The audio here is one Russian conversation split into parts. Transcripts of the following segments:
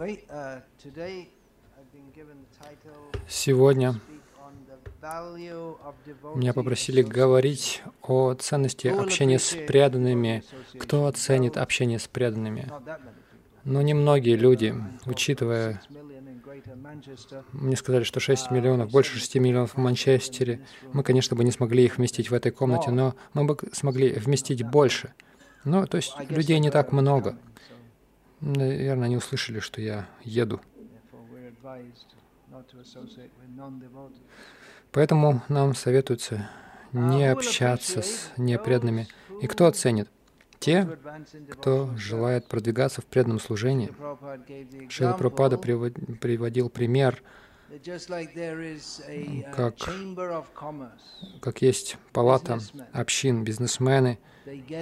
uh, Сегодня меня попросили говорить о ценности общения с преданными. Кто оценит общение с преданными? Но немногие люди, учитывая, мне сказали, что 6 миллионов, больше 6 миллионов в Манчестере, мы, конечно, бы не смогли их вместить в этой комнате, но мы бы смогли вместить больше. Ну, то есть людей не так много. Наверное, они услышали, что я еду. Поэтому нам советуется не общаться с непреданными. И кто оценит? Те, кто желает продвигаться в преданном служении. Шрила Прабхупада приводил пример, как, как есть палата общин, бизнесмены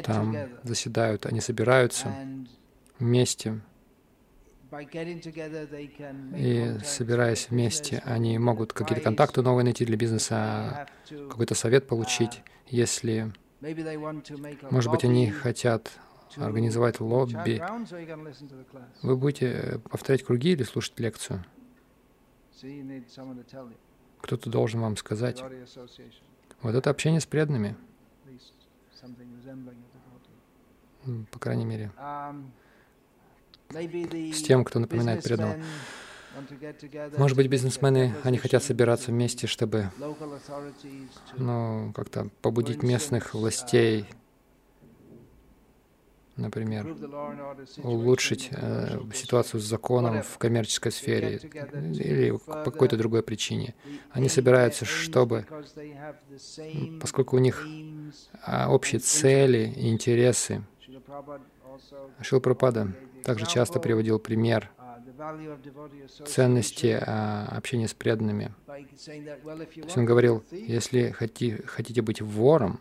там заседают, они собираются вместе, и собираясь вместе, они могут какие-то контакты новые найти для бизнеса, какой-то совет получить. Если, может быть, они хотят организовать лобби, вы будете э, повторять круги или слушать лекцию? Кто-то должен вам сказать. Вот это общение с преданными. По крайней мере с тем, кто напоминает преданного. Может быть, бизнесмены, они хотят собираться вместе, чтобы ну, как-то побудить местных властей, например, улучшить э, ситуацию с законом в коммерческой сфере или по какой-то другой причине. Они собираются, чтобы, поскольку у них а, общие цели и интересы, Шил Пропада также часто приводил пример ценности а, общения с преданными. То есть он говорил, если хоти, хотите быть вором,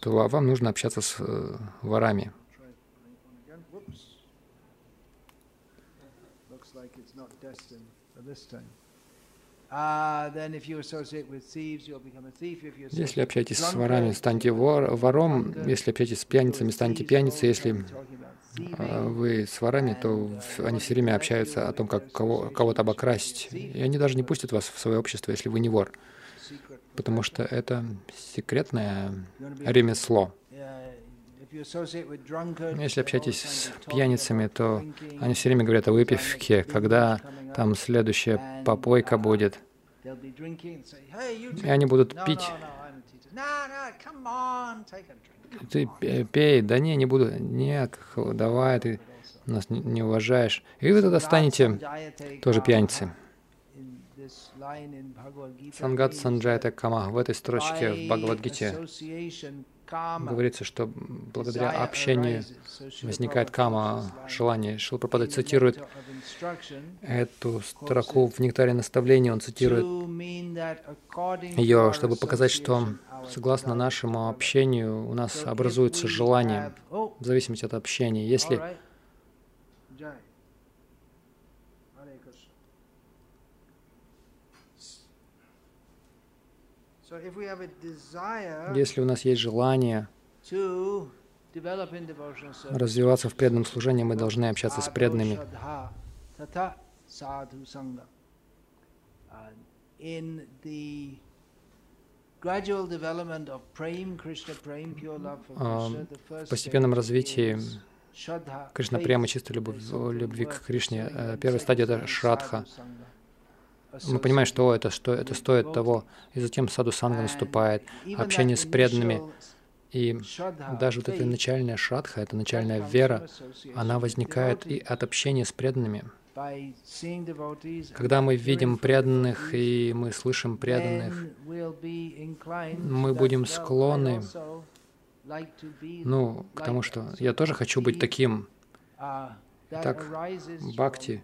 то вам нужно общаться с э, ворами. Если общаетесь с ворами, станьте вор, вором. Если общаетесь с пьяницами, станьте пьяницей. Если а, вы с ворами, то они все время общаются о том, как кого, кого-то обокрасть. И они даже не пустят вас в свое общество, если вы не вор. Потому что это секретное ремесло. Если общаетесь с пьяницами, то они все время говорят о выпивке, когда там следующая попойка будет. И они будут пить. Ты пей, да не, не буду. Нет, давай, ты нас не уважаешь. И вы тогда станете тоже пьяницы. Сангат Санджайта Кама в этой строчке в Бхагавадгите говорится, что благодаря общению возникает кама, желание. Шилпрапада цитирует эту строку в «Нектаре наставления», он цитирует ее, чтобы показать, что согласно нашему общению у нас образуется желание в зависимости от общения. Если Если у нас есть желание развиваться в преданном служении, мы должны общаться с преданными. В постепенном развитии Кришна прямо чистой любви к Кришне. Первая стадия — это Шрадха мы понимаем, что это, что это стоит того, и затем саду санга наступает, общение с преданными. И даже вот эта начальная шрадха, эта начальная вера, она возникает и от общения с преданными. Когда мы видим преданных и мы слышим преданных, мы будем склонны ну, к тому, что я тоже хочу быть таким. Так, бхакти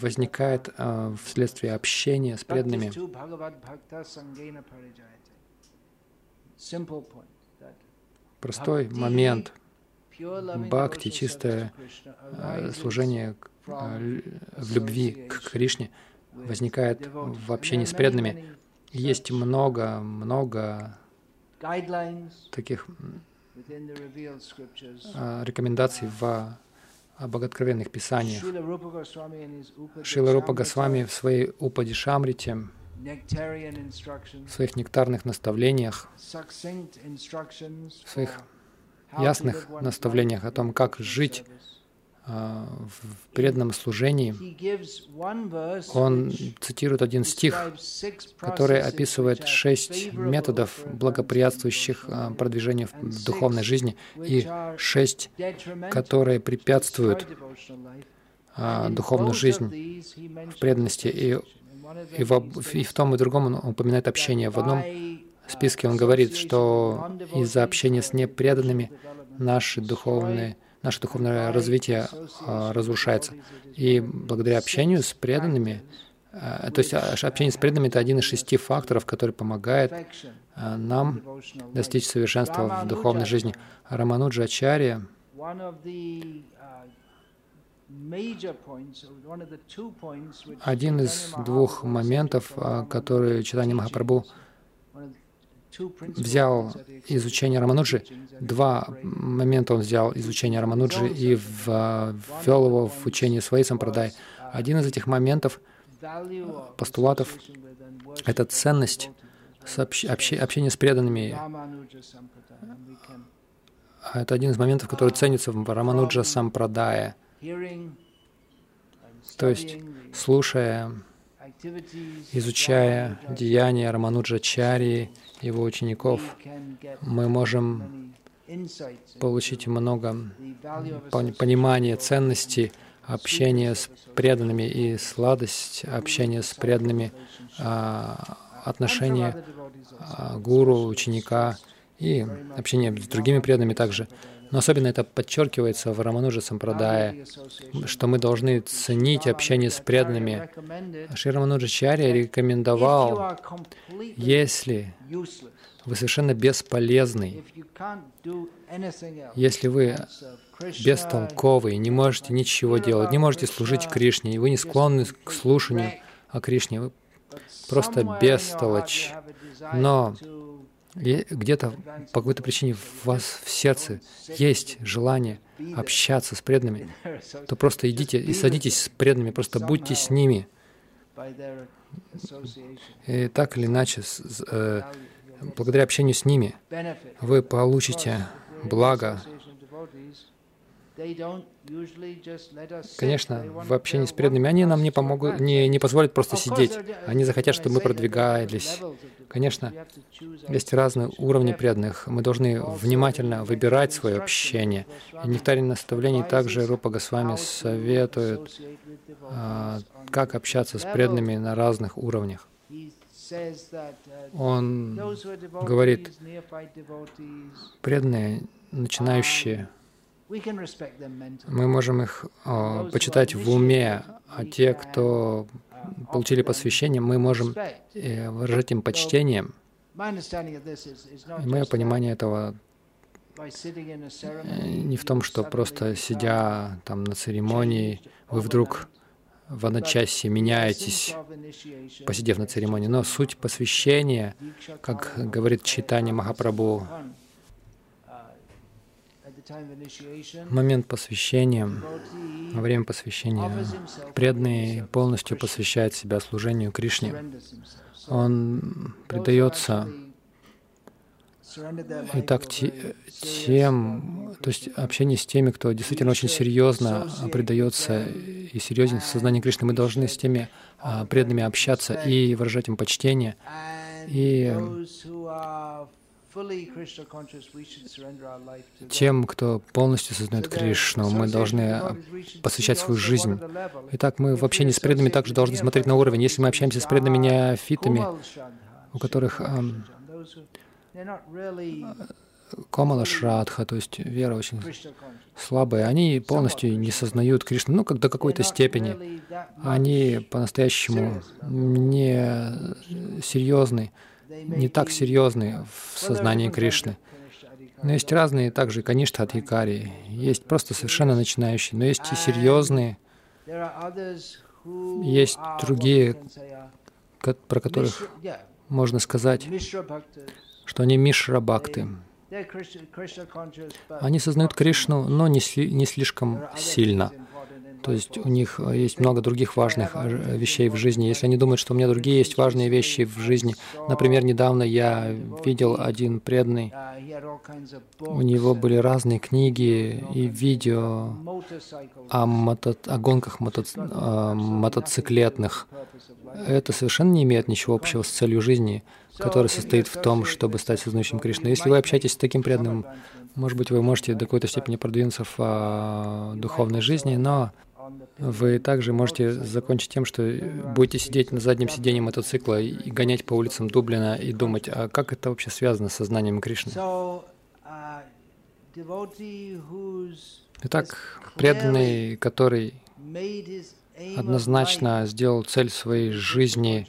возникает э, вследствие общения с преданными. Простой момент. Бхакти, чистое э, служение э, в любви к Кришне возникает в общении с преданными. Есть много, много таких а, рекомендаций в богооткровенных писаниях. Шила Рупа Госвами в своей Упади Шамрите, в своих нектарных наставлениях, в своих ясных наставлениях о том, как жить в преданном служении, он цитирует один стих, который описывает шесть методов, благоприятствующих а, продвижению в духовной жизни, и шесть, которые препятствуют а, духовную жизнь в преданности. И, и, в, и в том и другом он упоминает общение. В одном списке он говорит, что из-за общения с непреданными наши духовные наше духовное развитие а, разрушается. И благодаря общению с преданными, а, то есть а, общение с преданными — это один из шести факторов, который помогает нам достичь совершенства в духовной жизни. Рамануджа Ачарья один из двух моментов, которые Читание Махапрабху взял изучение Рамануджи, два момента он взял изучение Рамануджи и ввел его в учение своей сампрадай. Один из этих моментов, постулатов, это ценность общения с преданными. Это один из моментов, который ценится в Рамануджа Сампрадае. То есть, слушая, изучая деяния Рамануджачари, его учеников, мы можем получить много понимания ценности общения с преданными и сладость общения с преданными, а, отношения а, гуру, ученика и общение с другими преданными также. Но особенно это подчеркивается в Рамануджа Сампрадае, что мы должны ценить общение с преданными. Шри Рамануджачарья рекомендовал, если вы совершенно бесполезный, если вы бестолковый, не можете ничего делать, не можете служить Кришне, вы не склонны к слушанию о Кришне, вы просто бестолочь. Но где-то по какой-то причине в вас в сердце есть желание общаться с преданными, то просто идите и садитесь с преданными, просто будьте с ними. И так или иначе, э, благодаря общению с ними, вы получите благо. Конечно, в общении с преданными они нам не помогут, не, не позволят просто сидеть. Они захотят, чтобы мы продвигались. Конечно, есть разные уровни преданных. Мы должны внимательно выбирать свое общение. И Нектарин наставлений также Рупа Госвами советует, а, как общаться с преданными на разных уровнях. Он говорит, преданные, начинающие, мы можем их а, почитать в уме, а те, кто получили посвящение, мы можем э, выражать им почтение. И мое понимание этого э, не в том, что просто сидя там на церемонии, вы вдруг в одночасье меняетесь, посидев на церемонии. Но суть посвящения, как говорит читание Махапрабху, момент посвящения, во время посвящения, преданный полностью посвящает себя служению Кришне. Он предается и так тем, то есть общение с теми, кто действительно очень серьезно предается и серьезен в сознании Кришны, мы должны с теми а, преданными общаться и выражать им почтение. И тем, кто полностью сознает Кришну, мы должны посвящать свою жизнь. Итак, мы в общении с преданными также должны смотреть на уровень. Если мы общаемся с преданными неофитами, у которых эм, Шрадха, то есть вера очень слабая, они полностью не сознают Кришну, ну, как до какой-то степени. Они по-настоящему не серьезны не так серьезны в сознании Кришны. Но есть разные также каништа от Якари. Есть просто совершенно начинающие, но есть и серьезные. Есть другие, про которых можно сказать, что они мишра бхакты. Они сознают Кришну, но не, не слишком сильно. То есть у них э, есть много других важных э, вещей в жизни. Если они думают, что у меня другие есть важные вещи в жизни, например, недавно я видел один преданный, у него были разные книги и видео о, мото о гонках мото мотоциклетных. Это совершенно не имеет ничего общего с целью жизни, которая состоит в том, чтобы стать сознающим Кришной. Если вы общаетесь с таким преданным, может быть, вы можете до какой-то степени продвинуться в а, духовной жизни, но вы также можете закончить тем, что будете сидеть на заднем сиденье мотоцикла и гонять по улицам Дублина и думать, а как это вообще связано с сознанием Кришны? Итак, преданный, который однозначно сделал цель своей жизни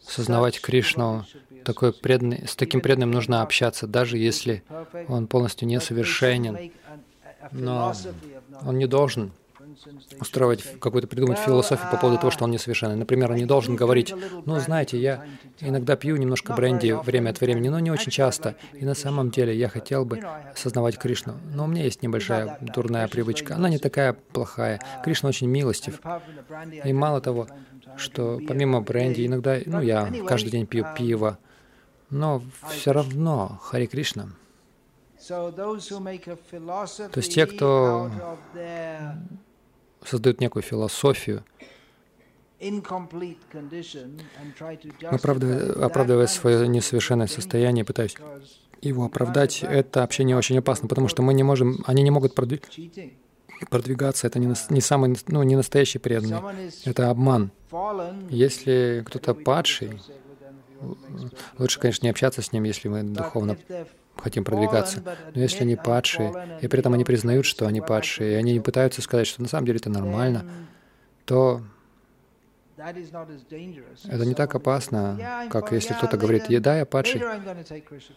сознавать Кришну, такой преданный, с таким преданным нужно общаться, даже если он полностью несовершенен. Но он не должен устраивать какую-то, придумать философию по поводу того, что он несовершенный. Например, он не должен говорить, ну, знаете, я иногда пью немножко бренди время от времени, но не очень часто. И на самом деле я хотел бы осознавать Кришну. Но у меня есть небольшая дурная привычка. Она не такая плохая. Кришна очень милостив. И мало того, что помимо бренди, иногда, ну, я каждый день пью пиво, но все равно Хари Кришна. То есть те, кто создают некую философию, оправдывая, оправдывая свое несовершенное состояние, пытаясь его оправдать, это общение очень опасно, потому что мы не можем, они не могут продвигаться, это не, не самый, ну, не настоящий преданный, это обман. Если кто-то падший, лучше, конечно, не общаться с ним, если мы духовно хотим продвигаться. Но если они падшие, и при этом они признают, что они падшие, и они не пытаются сказать, что на самом деле это нормально, то это не так опасно, как если кто-то говорит, «Да, я падший,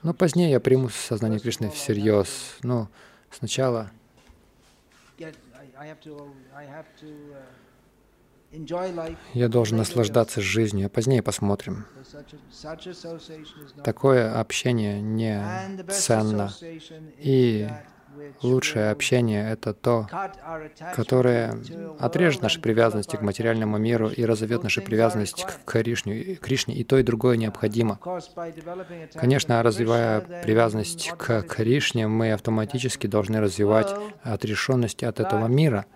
но позднее я приму сознание Кришны всерьез». Ну, сначала я должен наслаждаться жизнью, а позднее посмотрим. Такое общение не ценно. И лучшее общение — это то, которое отрежет наши привязанности к материальному миру и разовьет наши привязанности к Кришне. Кришне. И то, и другое необходимо. Конечно, развивая привязанность к Кришне, мы автоматически должны развивать отрешенность от этого мира —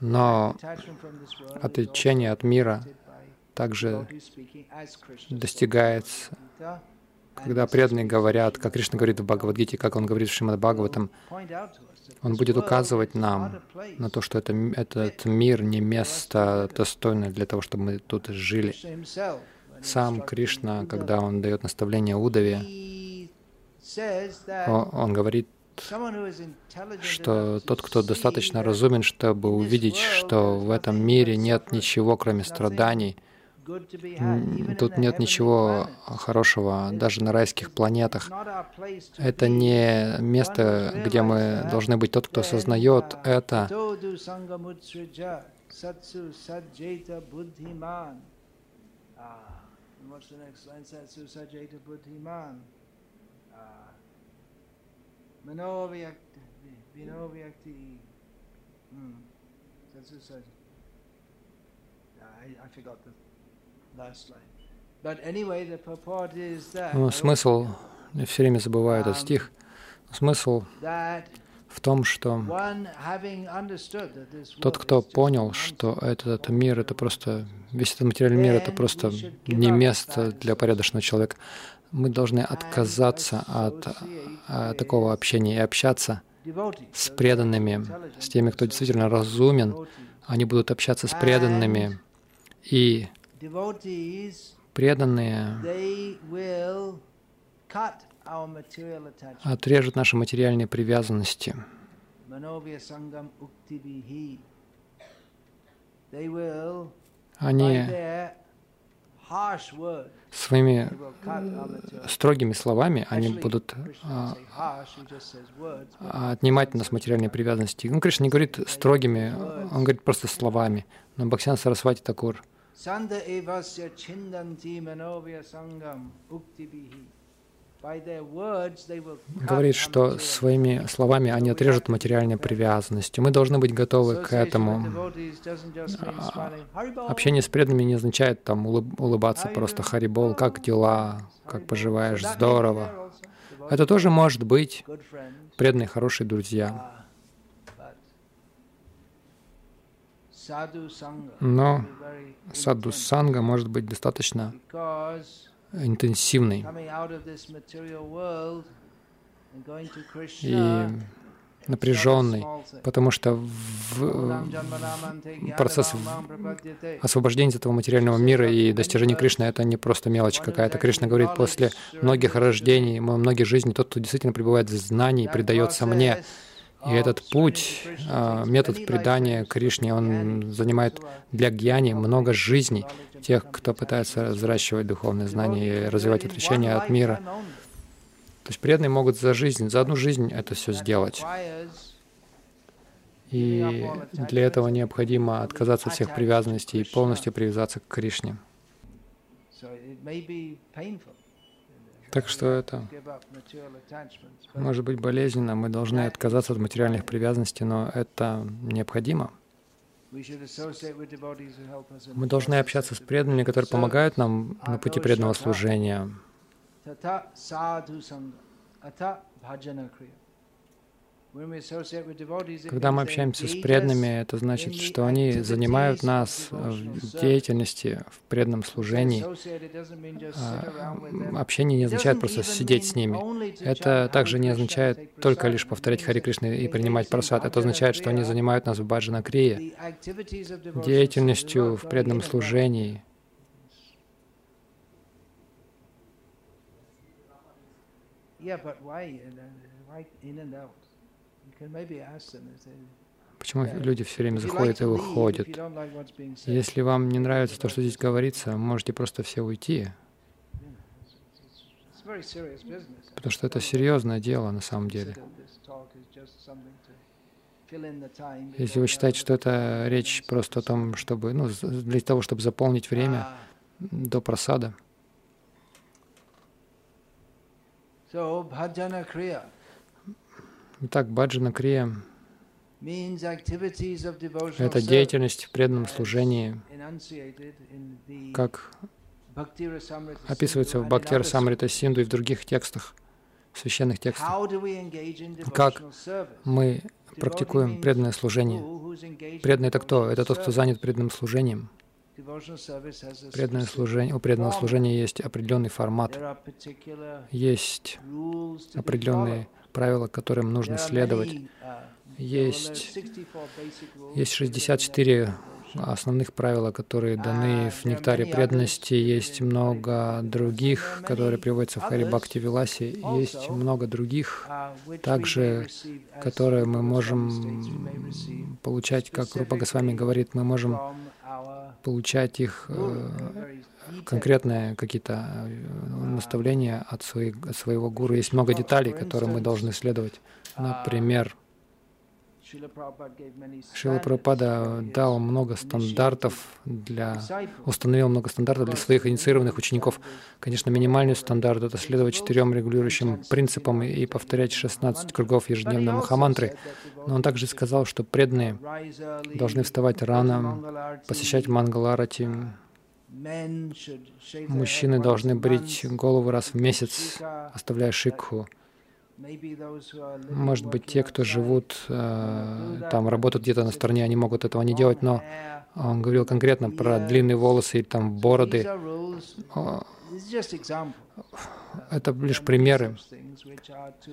но отречение от мира также достигается, когда преданные говорят, как Кришна говорит в Бхагавадгите, как он говорит в Шримад Бхагаватам, он будет указывать нам на то, что это, этот мир не место достойное для того, чтобы мы тут жили. Сам Кришна, когда он дает наставление Удаве, он говорит, что тот, кто достаточно разумен, чтобы увидеть, что в этом мире нет ничего, кроме страданий, Тут нет ничего хорошего, даже на райских планетах. Это не место, где мы должны быть. Тот, кто осознает это, Manovyakti, Vinovyakti. Hmm. That's just a, I, I forgot the last line. But anyway, the purport is that, ну, смысл, я все время забываю этот стих, смысл в том, что тот, кто понял, что этот мир — это просто, весь этот материальный мир — это просто не место для порядочного человека, мы должны отказаться от, э, такого общения и общаться с преданными, с теми, кто действительно разумен. Они будут общаться с преданными, и преданные отрежут наши материальные привязанности. Они своими строгими словами они будут а, отнимать у нас материальные привязанности. Ну, Кришна не говорит строгими, он говорит просто словами. Но Бхаксян Сарасвати Такур говорит, что своими словами они отрежут материальную привязанность. Мы должны быть готовы к этому. А, общение с преданными не означает там улыбаться просто «Харибол, как дела? Как поживаешь? Здорово!» Это тоже может быть преданные, хорошие друзья. Но саду санга может быть достаточно интенсивный и напряженный, потому что в процесс освобождения из этого материального мира и достижения Кришны — это не просто мелочь какая-то. Кришна говорит, после многих рождений, многих жизней, тот, кто действительно пребывает в знании, предается мне. И этот путь, а, метод предания Кришне, он занимает для гьяни много жизней тех, кто пытается взращивать духовные знания и развивать отречение от мира. То есть преданные могут за жизнь, за одну жизнь это все сделать. И для этого необходимо отказаться от всех привязанностей и полностью привязаться к Кришне. Так что это может быть болезненно, мы должны отказаться от материальных привязанностей, но это необходимо. Мы должны общаться с преданными, которые помогают нам на пути преданного служения. Когда мы общаемся с преданными, это значит, что они занимают нас в деятельности, в преданном служении. А, общение не означает просто сидеть с ними. Это также не означает только лишь повторять Хари Кришны и принимать просад. Это означает, что они занимают нас в Баджана Крие, деятельностью в преданном служении. Yeah, but why? Why in and out? Почему люди все время заходят и выходят? Если вам не нравится то, что здесь говорится, можете просто все уйти. Потому что это серьезное дело на самом деле. Если вы считаете, что это речь просто о том, чтобы, ну, для того, чтобы заполнить время до просада. Итак, баджана крия — это деятельность в преданном служении, как описывается в Бхактир Самрита Синду и в других текстах, священных текстах. Как мы практикуем преданное служение. Преданный — это кто? Это тот, кто занят преданным служением. Преданное служение, у преданного служения есть определенный формат, есть определенные правила, которым нужно следовать. Есть, есть 64 основных правила, которые даны в нектаре преданности. Есть много других, которые приводятся в Харибакти Виласе. Есть много других, также, которые мы можем получать, как Рупа Госвами говорит, мы можем получать их конкретные какие-то э, наставления от, своих, от своего гуру. Есть много деталей, которым мы должны следовать. Например, Шила Прабхупада дал много стандартов для, установил много стандартов для своих инициированных учеников. Конечно, минимальный стандарт — это следовать четырем регулирующим принципам и повторять 16 кругов ежедневно Махамантры. Но он также сказал, что преданные должны вставать рано, посещать Мангаларати, Мужчины должны брить голову раз в месяц, оставляя шикху. Может быть, те, кто живут э, там, работают где-то на стороне, они могут этого не делать, но он говорил конкретно про длинные волосы и там бороды. Это лишь примеры.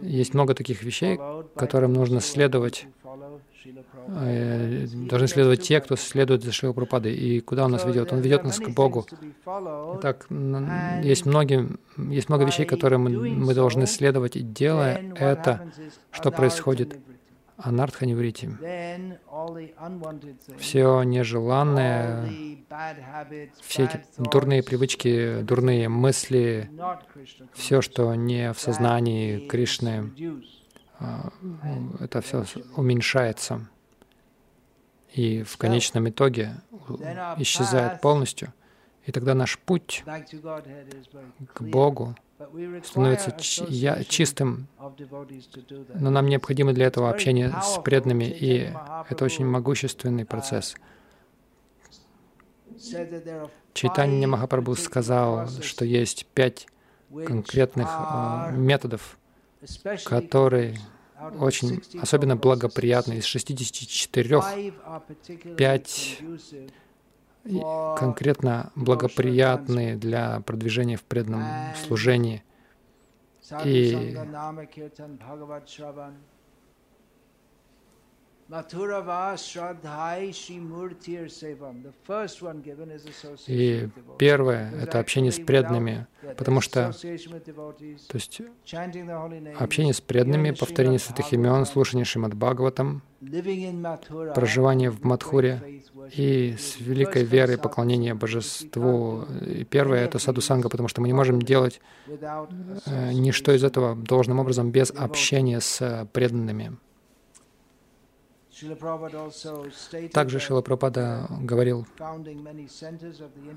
Есть много таких вещей, которым нужно следовать Э, должны следовать те, кто следует за Шрила Прабхупадой. И куда он нас ведет? Он ведет нас к Богу. Так, есть, многие, есть много вещей, которые мы, мы должны следовать, и делая это, что происходит? Анартха Неврити. Все нежеланное, все эти дурные привычки, дурные мысли, все, что не в сознании Кришны, а, это все уменьшается и в конечном итоге исчезает полностью. И тогда наш путь к Богу становится чистым, но нам необходимо для этого общение с преданными, и это очень могущественный процесс. Чайтанья Махапрабху сказал, что есть пять конкретных э, методов, которые очень особенно благоприятны. Из 64 пять конкретно благоприятные для продвижения в преданном служении. И и первое — это общение с преданными, потому что то есть, общение с преданными, повторение святых имен, слушание Шримад Бхагаватам, проживание в Мадхуре и с великой верой поклонение Божеству. И первое — это садусанга, потому что мы не можем делать э, ничто из этого должным образом без общения с преданными. Также Шила Прабхупада говорил,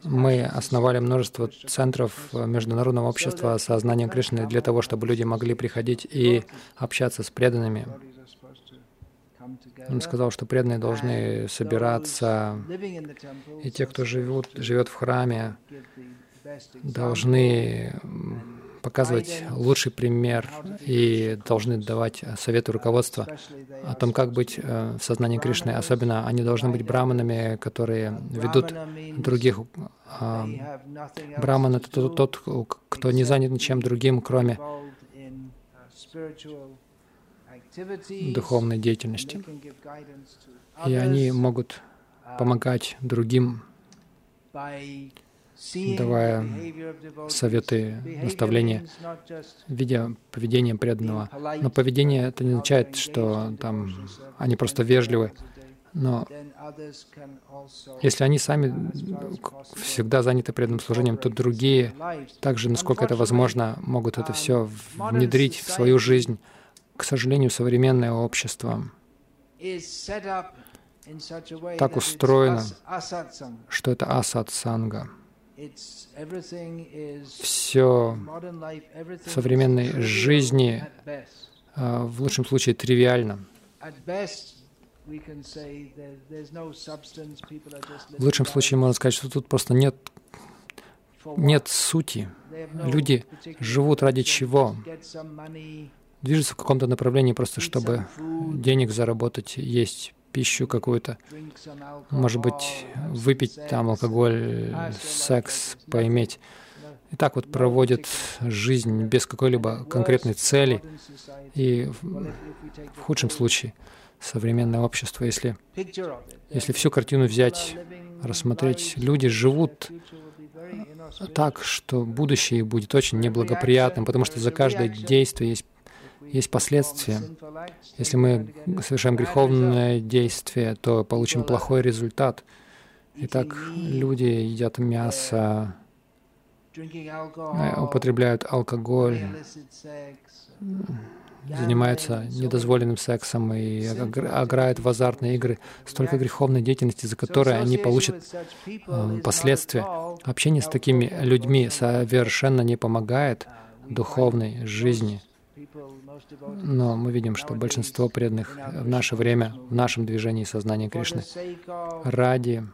мы основали множество центров Международного общества сознания Кришны для того, чтобы люди могли приходить и общаться с преданными. Он сказал, что преданные должны собираться, и те, кто живут, живет в храме, должны показывать лучший пример и должны давать советы руководства о том, как быть э, в сознании Кришны. Особенно они должны быть браманами, которые ведут других. А, браман — это тот, тот, кто не занят ничем другим, кроме духовной деятельности. И они могут помогать другим давая советы, наставления, видя поведение преданного. Но поведение это не означает, что там они просто вежливы. Но если они сами всегда заняты преданным служением, то другие также, насколько это возможно, могут это все внедрить в свою жизнь. К сожалению, современное общество так устроено, что это асад-санга все в современной жизни а, в лучшем случае тривиально. В лучшем случае можно сказать, что тут просто нет, нет сути. Люди живут ради чего? Движутся в каком-то направлении просто, чтобы денег заработать, есть пищу какую-то, может быть, выпить там алкоголь, секс, поиметь. И так вот проводят жизнь без какой-либо конкретной цели. И в худшем случае современное общество, если, если всю картину взять, рассмотреть, люди живут так, что будущее будет очень неблагоприятным, потому что за каждое действие есть есть последствия. Если мы совершаем греховное действие, то получим плохой результат. Итак, люди едят мясо, э, употребляют алкоголь, занимаются недозволенным сексом и играют в азартные игры. Столько греховной деятельности, за которой они получат э, последствия. Общение с такими людьми совершенно не помогает духовной жизни. Но мы видим, что большинство преданных в наше время, в нашем движении сознания Кришны, ради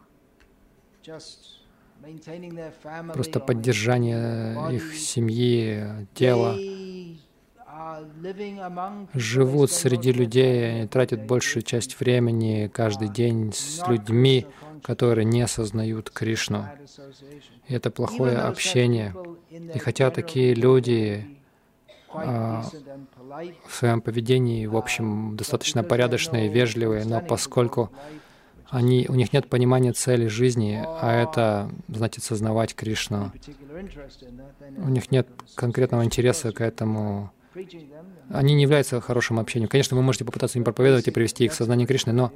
просто поддержания их семьи, тела, живут среди людей, тратят большую часть времени каждый день с людьми, которые не осознают Кришну. И это плохое общение. И хотя такие люди в своем поведении, в общем, достаточно порядочные, вежливые, но поскольку они, у них нет понимания цели жизни, а это значит сознавать Кришну. У них нет конкретного интереса к этому. Они не являются хорошим общением. Конечно, вы можете попытаться им проповедовать и привести их в сознание Кришны, но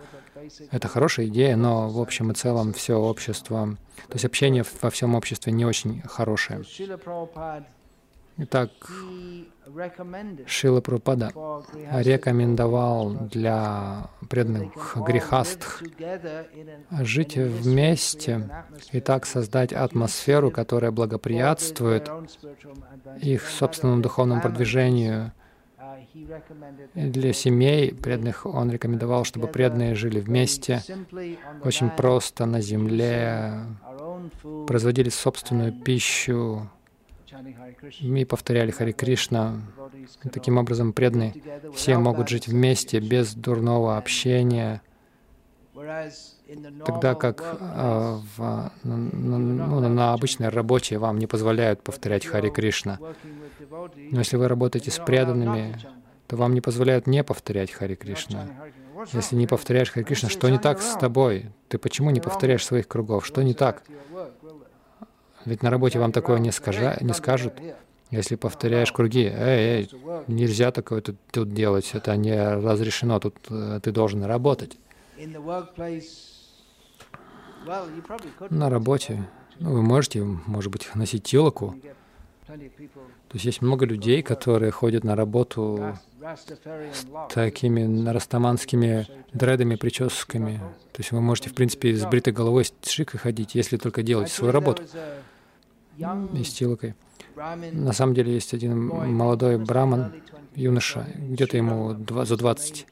это хорошая идея, но в общем и целом все общество, то есть общение во всем обществе не очень хорошее. Итак, Шила Прупада рекомендовал для преданных грехастх жить вместе и так создать атмосферу, которая благоприятствует их собственному духовному продвижению. Для семей преданных он рекомендовал, чтобы преданные жили вместе, очень просто на земле, производили собственную пищу, мы повторяли Хари Кришна. Таким образом, преданные все могут жить вместе, без дурного общения, тогда как э, в, ну, на обычной работе вам не позволяют повторять Хари Кришна. Но если вы работаете с преданными, то вам не позволяют не повторять Хари Кришна. Если не повторяешь Хари Кришна, что не так с тобой? Ты почему не повторяешь своих кругов? Что не так? Ведь на работе вам такое не, скажа, не скажут. Если повторяешь круги, эй, эй, нельзя такое тут, тут делать, это не разрешено, тут э, ты должен работать. На работе ну, вы можете, может быть, носить телоку. То есть есть много людей, которые ходят на работу с такими растаманскими дредами, прическами. То есть вы можете, в принципе, с бритой головой, с шикой ходить, если только делаете свою работу и с тилкой. На самом деле есть один молодой браман, юноша, где-то ему за 20.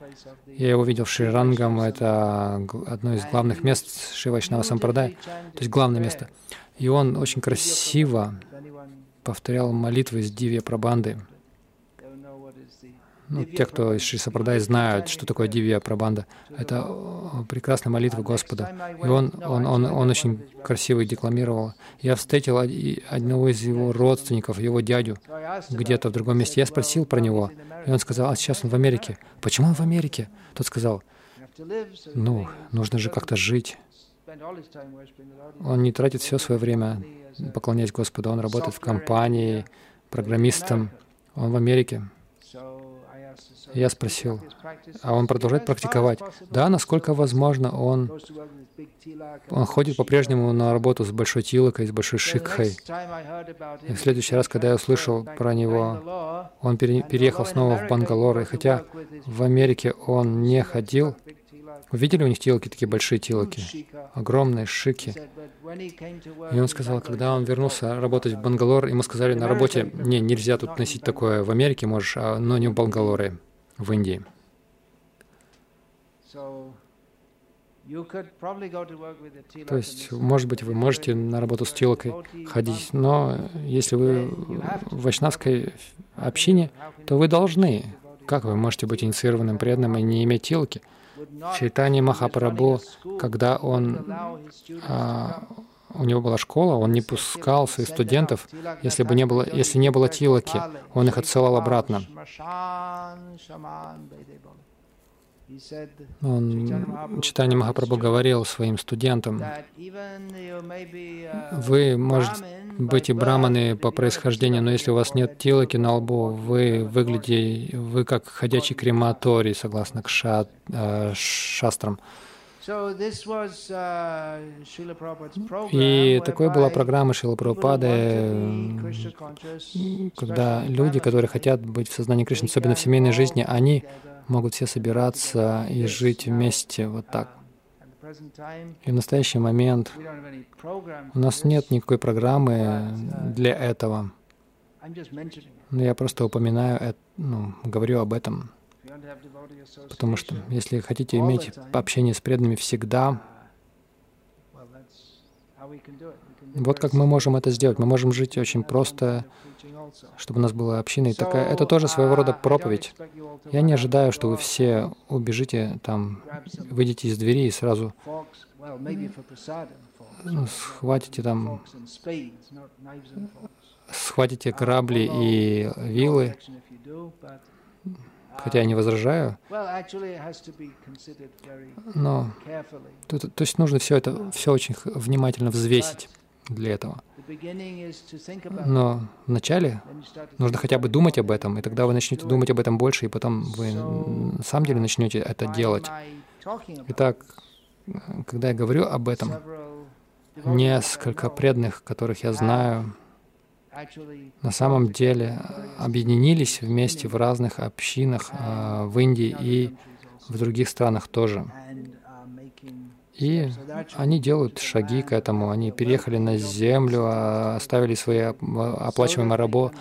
Я его видел в Шри-Рангам, это одно из главных мест Шивачнава Сампрадай, то есть главное место. И он очень красиво повторял молитвы с Дивья Прабанды. Ну, те, кто из Шисапрадай знают, что такое Дивья Прабанда. Это прекрасная молитва Господа. И он, он, он, он очень красиво декламировал. Я встретил одного из его родственников, его дядю, где-то в другом месте. Я спросил про него, и он сказал, а сейчас он в Америке. Почему он в Америке? Тот сказал, ну, нужно же как-то жить. Он не тратит все свое время поклоняясь Господу. Он работает в компании, программистом. Он в Америке. Я спросил, а он продолжает практиковать? Да, насколько возможно, он, он ходит по-прежнему на работу с большой тилокой, с большой шикхой. И в следующий раз, когда я услышал про него, он пере, переехал снова в Бангалор, и хотя в Америке он не ходил, видели у них тилоки, такие большие тилоки, огромные шики. И он сказал, когда он вернулся работать в Бангалор, ему сказали на работе, не, нельзя тут носить такое, в Америке можешь, а, но не в Бангалоре, в Индии. То есть, может быть, вы можете на работу с тилокой ходить, но если вы в вайшнавской общине, то вы должны. Как вы можете быть инициированным преданным и не иметь тилки? Чайтани Махапрабху, когда он, а, у него была школа, он не пускал своих студентов, если бы не было, если не было тилоки, он их отсылал обратно. Он, Читание Махапрабху говорил своим студентам, вы, может быть, и браманы по происхождению, но если у вас нет тилоки на лбу, вы выглядите, вы как ходячий крематорий, согласно к ша, э, шастрам. И такой была программа Шила Прабхупады, когда люди, которые хотят быть в сознании Кришны, особенно в семейной жизни, они могут все собираться и жить вместе вот так. И в настоящий момент у нас нет никакой программы для этого. Но я просто упоминаю, ну, говорю об этом. Потому что если хотите иметь общение с преданными всегда, вот как мы можем это сделать. Мы можем жить очень просто, чтобы у нас была община. И такая, это тоже своего рода проповедь. Я не ожидаю, что вы все убежите там, выйдете из двери и сразу ну, схватите там, схватите корабли и вилы, хотя я не возражаю, но то, то, то есть нужно все это все очень внимательно взвесить для этого. Но вначале нужно хотя бы думать об этом, и тогда вы начнете думать об этом больше, и потом вы на самом деле начнете это делать. Итак, когда я говорю об этом, несколько преданных, которых я знаю, на самом деле объединились вместе в разных общинах э, в Индии и в других странах тоже. И они делают шаги к этому. Они переехали на землю, а, оставили свои оплачиваемые рабо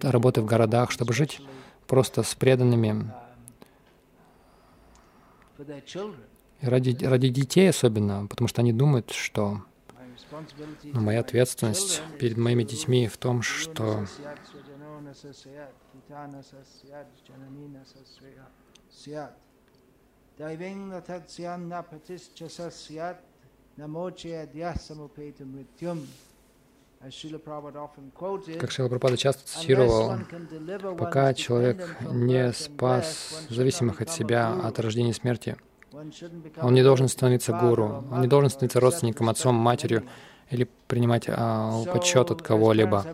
работы в городах, чтобы жить просто с преданными. И ради, ради детей особенно, потому что они думают, что ну, моя ответственность перед моими детьми в том, что. Как Шила Прабхупада часто цитировал, пока человек не спас зависимых от себя от рождения и смерти, он не должен становиться гуру, он не должен становиться родственником, отцом, матерью или принимать а, подсчет от кого-либо.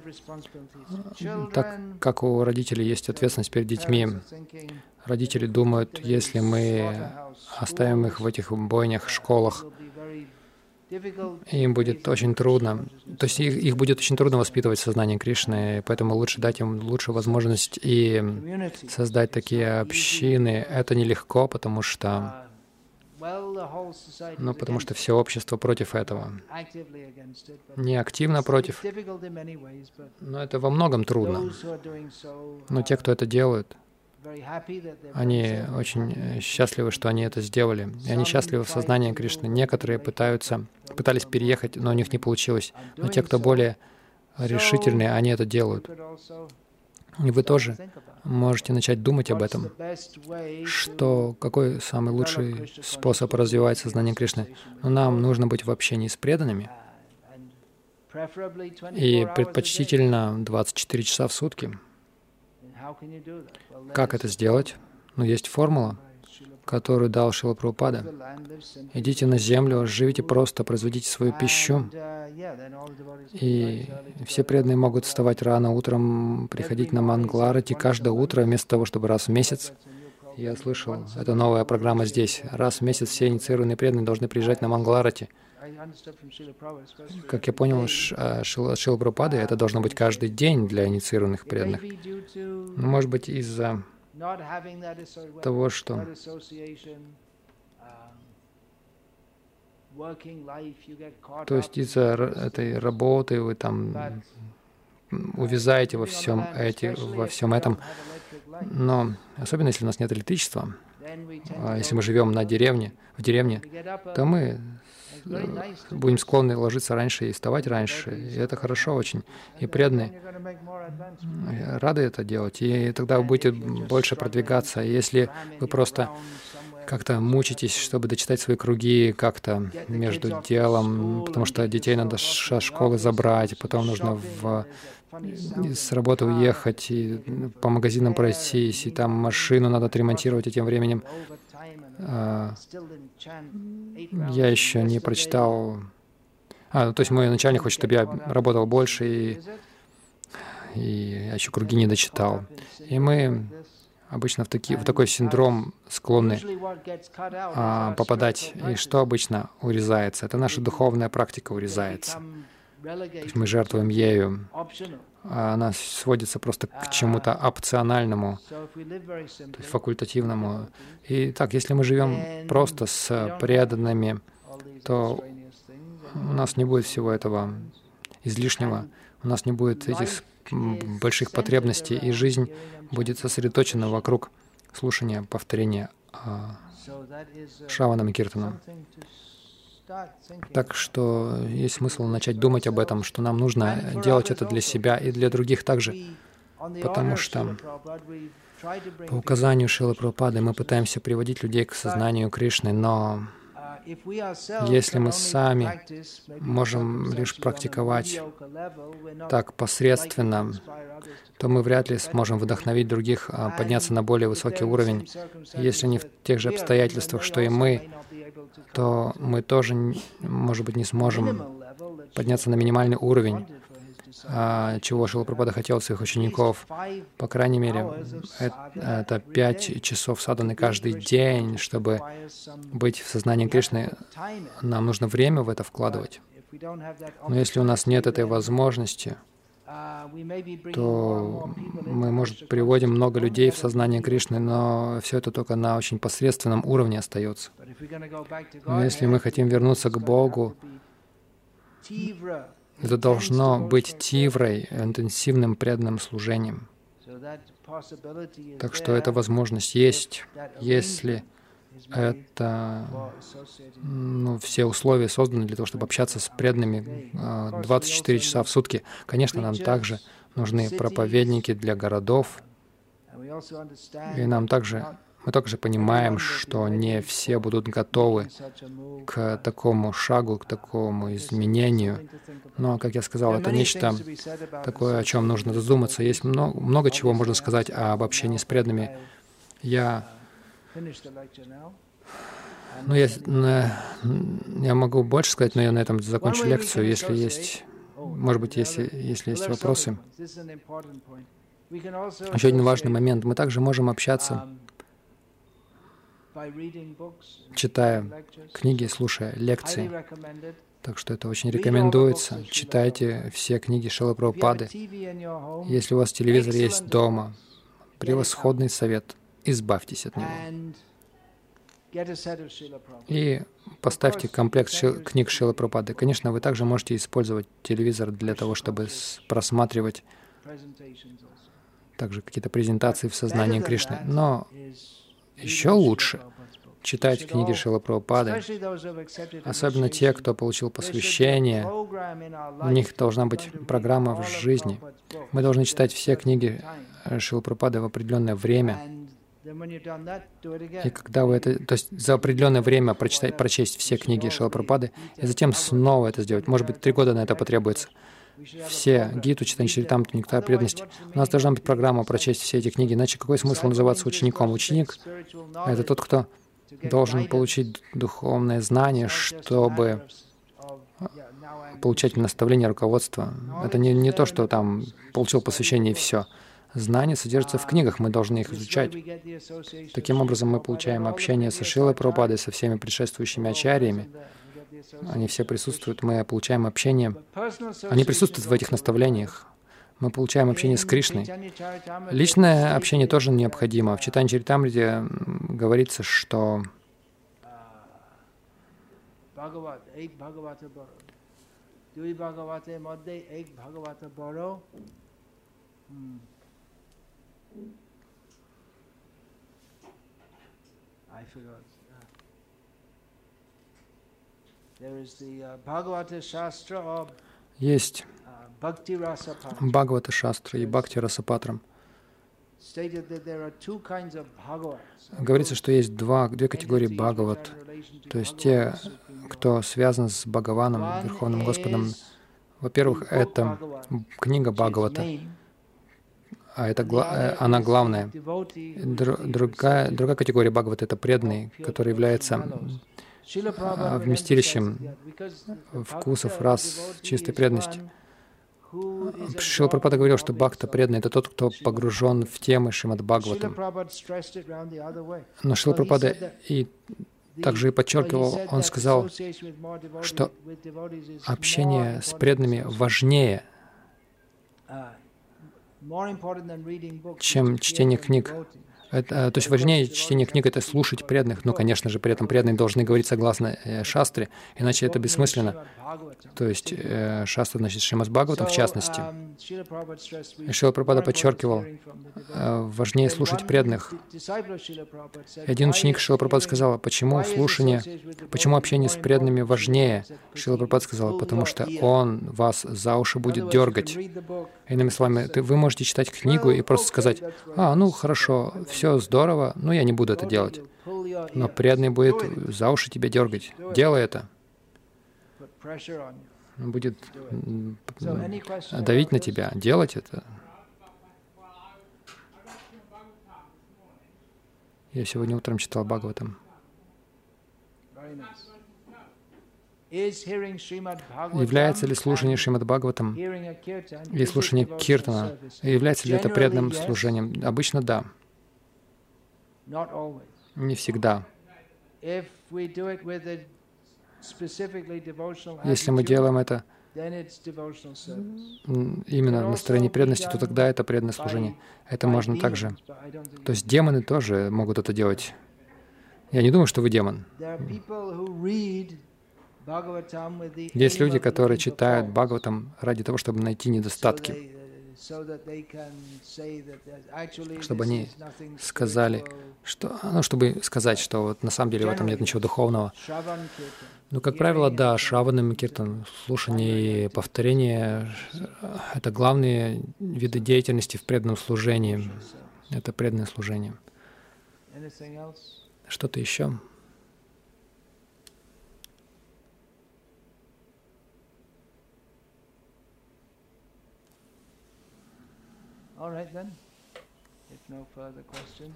Так как у родителей есть ответственность перед детьми, Родители думают, если мы оставим их в этих бойнях, школах, им будет очень трудно. То есть их, их будет очень трудно воспитывать сознание Кришны, поэтому лучше дать им лучшую возможность и создать такие общины. Это нелегко, потому что ну, потому что все общество против этого. Не активно против, но это во многом трудно. Но те, кто это делают, они очень э, счастливы, что они это сделали. И они счастливы в сознании Кришны. Некоторые пытаются, пытались переехать, но у них не получилось. Но те, кто более решительные, они это делают. И вы тоже можете начать думать об этом, что какой самый лучший способ развивать сознание Кришны. Но нам нужно быть в общении с преданными, и предпочтительно 24 часа в сутки. Как это сделать? Ну, есть формула, которую дал Шила Прабхупада. Идите на землю, живите просто, производите свою пищу. И все преданные могут вставать рано утром, приходить на Мангларати каждое утро, вместо того, чтобы раз в месяц. Я слышал, это новая программа здесь. Раз в месяц все инициированные преданные должны приезжать на Мангларати. Как я понял, а, Шила, Прабхупады, это должно быть каждый день для инициированных преданных. Может быть, из-за того, что то есть из-за этой работы вы там увязаете во всем, эти, во всем этом. Но особенно если у нас нет электричества, а если мы живем на деревне, в деревне, то мы будем склонны ложиться раньше и вставать раньше. И это хорошо очень. И преданные рады это делать. И тогда вы будете больше продвигаться. Если вы просто как-то мучитесь, чтобы дочитать свои круги как-то между делом, потому что детей надо со школы забрать, потом нужно в с работы уехать, и по магазинам пройтись, и там машину надо отремонтировать, и тем временем а, я еще не прочитал... А, ну, то есть мой начальник хочет, чтобы я работал больше, и, и я еще круги не дочитал. И мы обычно в, таки, в такой синдром склонны а, попадать. И что обычно урезается? Это наша духовная практика урезается. То есть мы жертвуем ею. А она сводится просто к чему-то опциональному, то есть факультативному. И так, если мы живем просто с преданными, то у нас не будет всего этого излишнего, у нас не будет этих больших потребностей, и жизнь будет сосредоточена вокруг слушания, повторения а, Шаваном и Киртаном. Так что есть смысл начать думать об этом, что нам нужно делать это для себя и для других также, потому что по указанию Шилы Прабхупады мы пытаемся приводить людей к сознанию Кришны, но если мы сами можем лишь практиковать так посредственно, то мы вряд ли сможем вдохновить других а, подняться на более высокий уровень, если не в тех же обстоятельствах, что и мы, то мы тоже, может быть, не сможем подняться на минимальный уровень, а, чего Шилапрапада хотел от своих учеников. По крайней мере, это пять часов саданы каждый день, чтобы быть в сознании Кришны. Нам нужно время в это вкладывать. Но если у нас нет этой возможности, то мы, может, приводим много людей в сознание Кришны, но все это только на очень посредственном уровне остается. Но если мы хотим вернуться к Богу, это должно быть тиврой, интенсивным преданным служением. Так что эта возможность есть, если это ну, все условия созданы для того, чтобы общаться с преданными 24 а, часа в сутки. Конечно, нам также нужны проповедники для городов, и нам также мы также понимаем, что не все будут готовы к такому шагу, к такому изменению. Но, как я сказал, это нечто такое, о чем нужно задуматься. Есть много, много чего можно сказать об общении с преданными. Я ну, я, я могу больше сказать, но я на этом закончу лекцию, если есть, может быть, если, если есть вопросы. Еще один важный момент. Мы также можем общаться, читая книги, слушая лекции. Так что это очень рекомендуется. Читайте все книги Шила Прабхупады. Если у вас телевизор есть дома, превосходный совет. Избавьтесь от него. И поставьте комплект шил, книг Шила Прабхупады. Конечно, вы также можете использовать телевизор для того, чтобы просматривать также какие-то презентации в сознании Кришны. Но еще лучше читать книги Шила Прабхупады, особенно те, кто получил посвящение. У них должна быть программа в жизни. Мы должны читать все книги Шила Прабхупады в определенное время. И когда вы это, то есть за определенное время прочитать, прочесть все книги Шилапрапады, и затем снова это сделать. Может быть, три года на это потребуется. Все Гиту, Читань Чаритамту, Нектар преданности. У нас должна быть программа прочесть все эти книги, иначе какой смысл называться учеником? Ученик — это тот, кто должен получить духовное знание, чтобы получать наставление, руководство. Это не, не то, что там получил посвящение и все. Знания содержатся в книгах, мы должны их изучать. Таким образом, мы получаем общение со Шилой Прабхупадой, со всеми предшествующими ачарьями. Они все присутствуют, мы получаем общение. Они присутствуют в этих наставлениях. Мы получаем общение с Кришной. Личное общение тоже необходимо. В Читане Чаритамрите говорится, что I forgot. Есть Бхагавата Шастра и Бхакти Расапатрам. Говорится, что есть два, две категории Бхагават, то есть те, кто связан с Бхагаваном, Верховным Господом. Во-первых, это книга Бхагавата, а это, э, она главная. Другая, другая категория Бхагавата — это преданный, который является вместилищем вкусов, рас, чистой преданности. Шила Прабхупада говорил, что бхакта преданный — это тот, кто погружен в темы Шримад Бхагаватам. Но Шила Прабхупада и также и подчеркивал, он сказал, что общение с преданными важнее, чем чтение книг. Это, то есть важнее чтение книг — это слушать преданных, но, конечно же, при этом преданные должны говорить согласно э, шастре, иначе это бессмысленно. То есть э, шастра, значит, Шримас Бхагаватам в частности. Шила Прабхада подчеркивал, э, важнее слушать преданных. И один ученик Шила Прабхада сказал, почему слушание, почему общение с преданными важнее? Шила Прабхада сказал, потому что он вас за уши будет дергать. Иными словами, вы можете читать книгу и просто сказать, а, ну хорошо, все здорово, но я не буду это делать. Но преданный будет за уши тебя дергать. Делай это. Он будет давить на тебя, делать это. Я сегодня утром читал Бхагаватам. Является ли слушание Шримад Бхагаватам или слушание Киртана, является ли это преданным служением? Обычно да. Не всегда. Если мы делаем это именно настроение преданности, то тогда это преданное служение. Это можно также. То есть демоны тоже могут это делать. Я не думаю, что вы демон. Есть люди, которые читают Бхагаватам ради того, чтобы найти недостатки, чтобы они сказали, что, ну, чтобы сказать, что вот на самом деле в этом нет ничего духовного. Ну, как правило, да, Шравана Киртан, слушание и повторение — это главные виды деятельности в преданном служении. Это преданное служение. Что-то еще?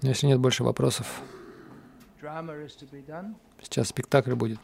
Если нет больше вопросов, сейчас спектакль будет.